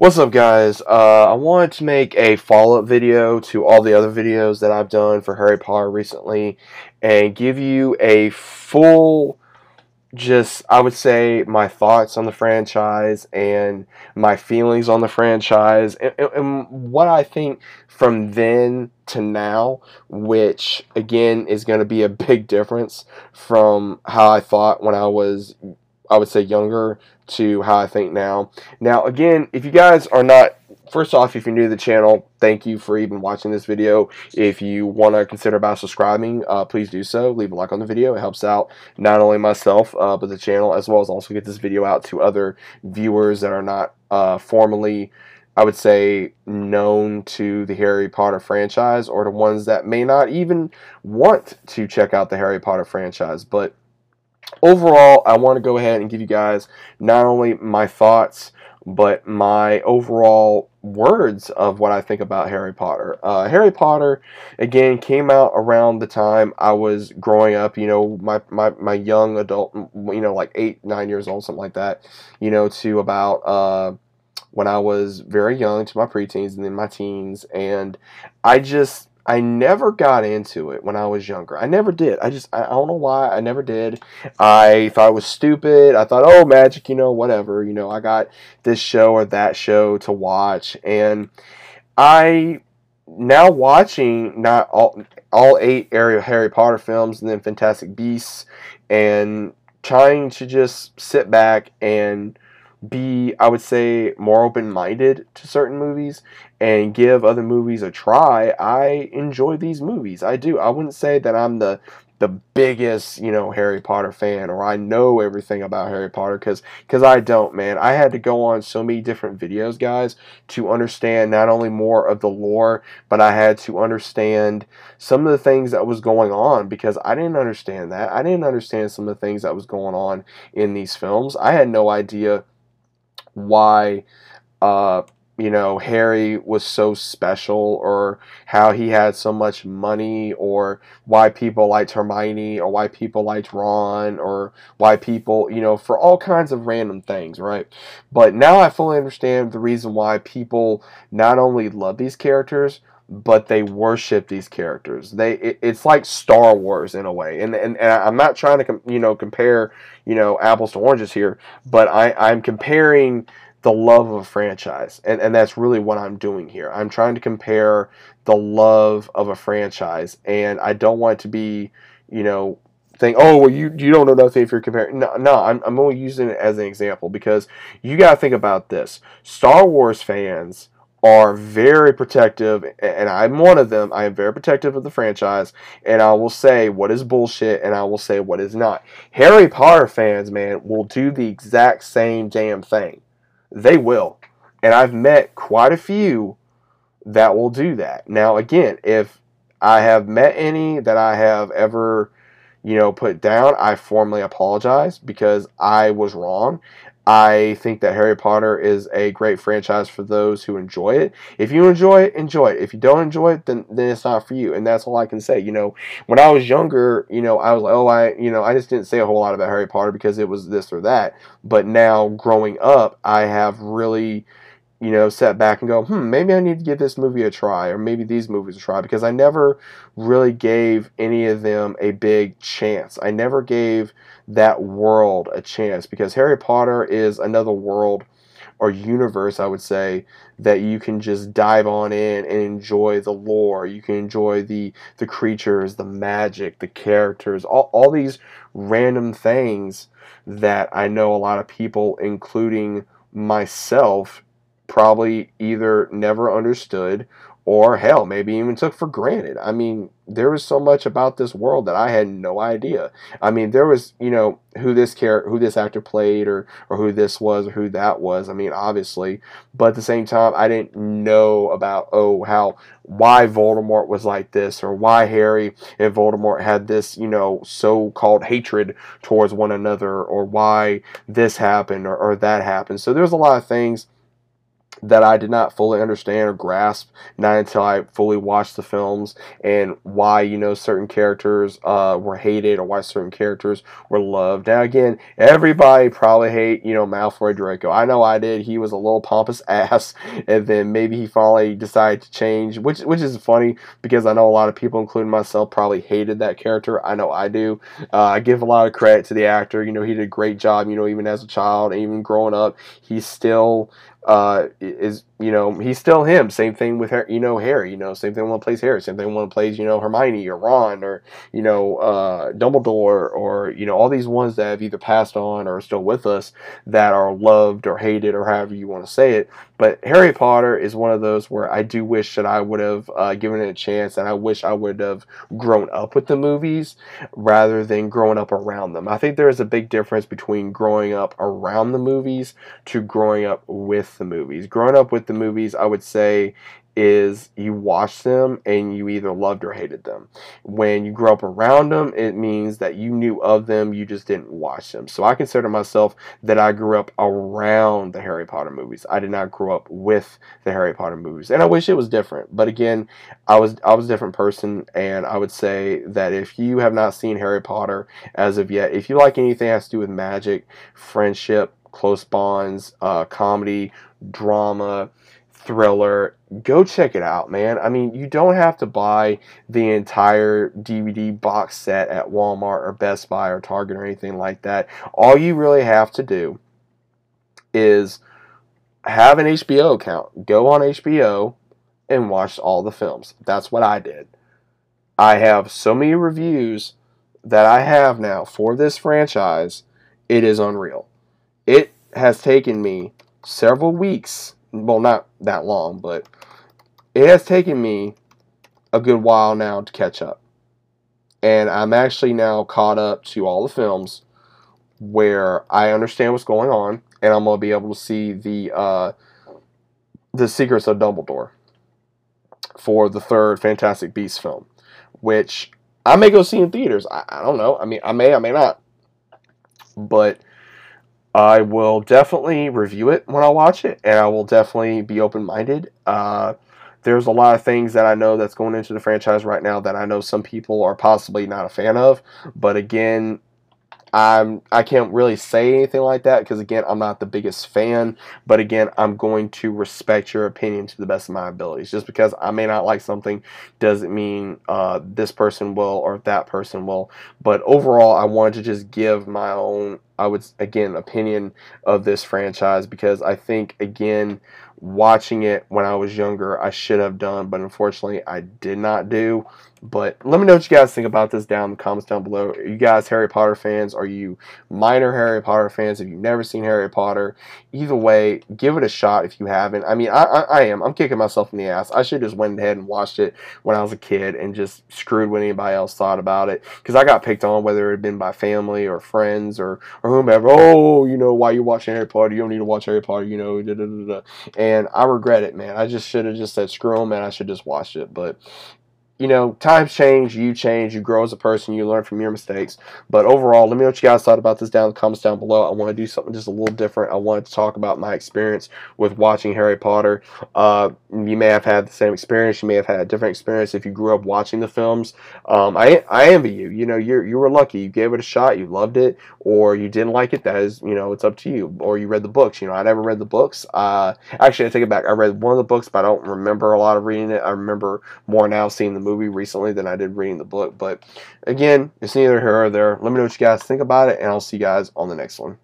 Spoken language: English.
What's up guys? Uh, I wanted to make a follow-up video to all the other videos that I've done for Harry Potter recently and give you a full just I would say my thoughts on the franchise and my feelings on the franchise and, and, and, what I think from then to now, which again is going to be a big difference from how I thought when I was I would say younger to how I think now. Now, again, if you guys are not, first off, if you're new to the channel, thank you for even watching this video. If you want to consider about subscribing, uh, please do so. Leave a like on the video. It helps out not only myself, uh, but the channel, as well as also get this video out to other viewers that are not uh, formally I would say, known to the Harry Potter franchise or the ones that may not even want to check out the Harry Potter franchise. But overall, I want to go ahead and give you guys not only my thoughts, but my overall words of what I think about Harry Potter. Uh, Harry Potter, again, came out around the time I was growing up, you know, my, my, my young adult, you know, like eight, nine years old, something like that, you know, to about, uh, when I was very young to my preteens and then my teens. And I just, I never got into it when I was younger. I never did. I just, I don't know why. I never did. I thought it was stupid. I thought, oh, magic, you know, whatever. You know, I got this show or that show to watch. And I, now watching not all, all eight area Harry Potter films and then Fantastic Beasts and trying to just sit back and be, I would say, more open minded to certain movies and give other movies a try, I enjoy these movies. I do. I wouldn't say that I'm the the biggest, you know, Harry Potter fan or I know everything about Harry Potter cuz cuz I don't, man. I had to go on so many different videos, guys, to understand not only more of the lore, but I had to understand some of the things that was going on because I didn't understand that. I didn't understand some of the things that was going on in these films. I had no idea why uh, you know Harry was so special or how he had so much money or why people liked Hermione or why people liked Ron or why people you know for all kinds of random things right? But now I fully understand the reason why people not only love these characters but they worship these characters. They it, it's like Star Wars in a way, and, and and I'm not trying to com- you know compare you know apples to oranges here, but I I'm comparing the love of a franchise, and and that's really what I'm doing here. I'm trying to compare the love of a franchise, and I don't want it to be you know think, oh, well, you, you don't know nothing if you're comparing. No, no I'm, I'm only using it as an example because you got to think about this. Star Wars fans are very protective, and I'm one of them. I am very protective of the franchise, and I will say what is bullshit, and I will say what is not. Harry Potter fans, man, will do the exact same damn thing. They will. And I've met quite a few that will do that. Now, again, if I have met any that I have ever, you know, put down, I formally apologize because I was wrong. I think that Harry Potter is a great franchise for those who enjoy it. If you enjoy it, enjoy it. If you don't enjoy it, then then it's not for you. And that's all I can say. You know, when I was younger, you know, I was like, oh, I, you know, I just didn't say a whole lot about Harry Potter because it was this or that. But now, growing up, I have really you know, set back and go, hmm, maybe I need to give this movie a try, or maybe these movies a try, because I never really gave any of them a big chance. I never gave that world a chance, because Harry Potter is another world or universe, I would say, that you can just dive on in and enjoy the lore. You can enjoy the the creatures, the magic, the characters, all, all these random things that I know a lot of people, including myself, probably either never understood or hell, maybe even took for granted. I mean, there was so much about this world that I had no idea. I mean, there was, you know, who this character, who this actor played, or or who this was, or who that was. I mean, obviously, but at the same time, I didn't know about oh how why Voldemort was like this, or why Harry and Voldemort had this, you know, so-called hatred towards one another, or why this happened or, or that happened. So there's a lot of things that I did not fully understand or grasp, not until I fully watched the films and why you know certain characters uh, were hated or why certain characters were loved. Now again, everybody probably hate you know Malfoy Draco. I know I did. He was a little pompous ass, and then maybe he finally decided to change, which which is funny because I know a lot of people, including myself, probably hated that character. I know I do. Uh, I give a lot of credit to the actor. You know, he did a great job. You know, even as a child, even growing up, he's still uh, is you know he's still him. Same thing with you know Harry. You know same thing when plays Harry. Same thing when plays you know Hermione or Ron or you know uh, Dumbledore or you know all these ones that have either passed on or are still with us that are loved or hated or however you want to say it. But Harry Potter is one of those where I do wish that I would have uh, given it a chance, and I wish I would have grown up with the movies rather than growing up around them. I think there is a big difference between growing up around the movies to growing up with the movies. Growing up with the movies, I would say, is you watch them and you either loved or hated them. When you grow up around them, it means that you knew of them, you just didn't watch them. So I consider myself that I grew up around the Harry Potter movies. I did not grow up with the Harry Potter movies. And I wish it was different. But again, I was I was a different person and I would say that if you have not seen Harry Potter as of yet, if you like anything that has to do with magic, friendship, close bonds, uh, comedy, drama, thriller, go check it out, man. I mean, you don't have to buy the entire DVD box set at Walmart or Best Buy or Target or anything like that. All you really have to do is have an HBO account. Go on HBO and watch all the films. That's what I did. I have so many reviews that I have now for this franchise. It is unreal. It has taken me several weeks well, not that long, but it has taken me a good while now to catch up. And I'm actually now caught up to all the films where I understand what's going on, and I'm gonna be able to see the uh, the Secrets of Dumbledore for the third Fantastic Beasts film, which I may go see in theaters. I, I don't know. I mean, I may, I may not, but I will definitely review it when I watch it, and I will definitely be open minded. Uh, there's a lot of things that I know that's going into the franchise right now that I know some people are possibly not a fan of, but again, I'm I can't really say anything like that because again I'm not the biggest fan, but again I'm going to respect your opinion to the best of my abilities. Just because I may not like something doesn't mean uh, this person will or that person will. But overall, I wanted to just give my own I would again opinion of this franchise because I think again watching it when I was younger I should have done but unfortunately I did not do but let me know what you guys think about this down in the comments down below. Are you guys Harry Potter fans? Are you minor Harry Potter fans? Have you never seen Harry Potter? Either way, give it a shot if you haven't. I mean, I, I, I am. I'm kicking myself in the ass. I should just went ahead and watched it when I was a kid and just screwed what anybody else thought about it. Because I got picked on whether it had been by family or friends or, or whomever. Oh, you know, why you watching Harry Potter? You don't need to watch Harry Potter, you know. Da, da, da, and I regret it, man. I just should have just said screw them and I should just watch it. But you know, times change, you change, you grow as a person, you learn from your mistakes. But overall, let me know what you guys thought about this down in the comments down below. I want to do something just a little different. I wanted to talk about my experience with watching Harry Potter. Uh, you may have had the same experience, you may have had a different experience if you grew up watching the films. Um, I, I envy you. You know, you you were lucky. You gave it a shot, you loved it, or you didn't like it. That is, you know, it's up to you. Or you read the books. You know, I never read the books. Uh, actually, I take it back. I read one of the books, but I don't remember a lot of reading it. I remember more now seeing the movie movie recently than I did reading the book. But again, it's neither here or there. Let me know what you guys think about it, and I'll see you guys on the next one.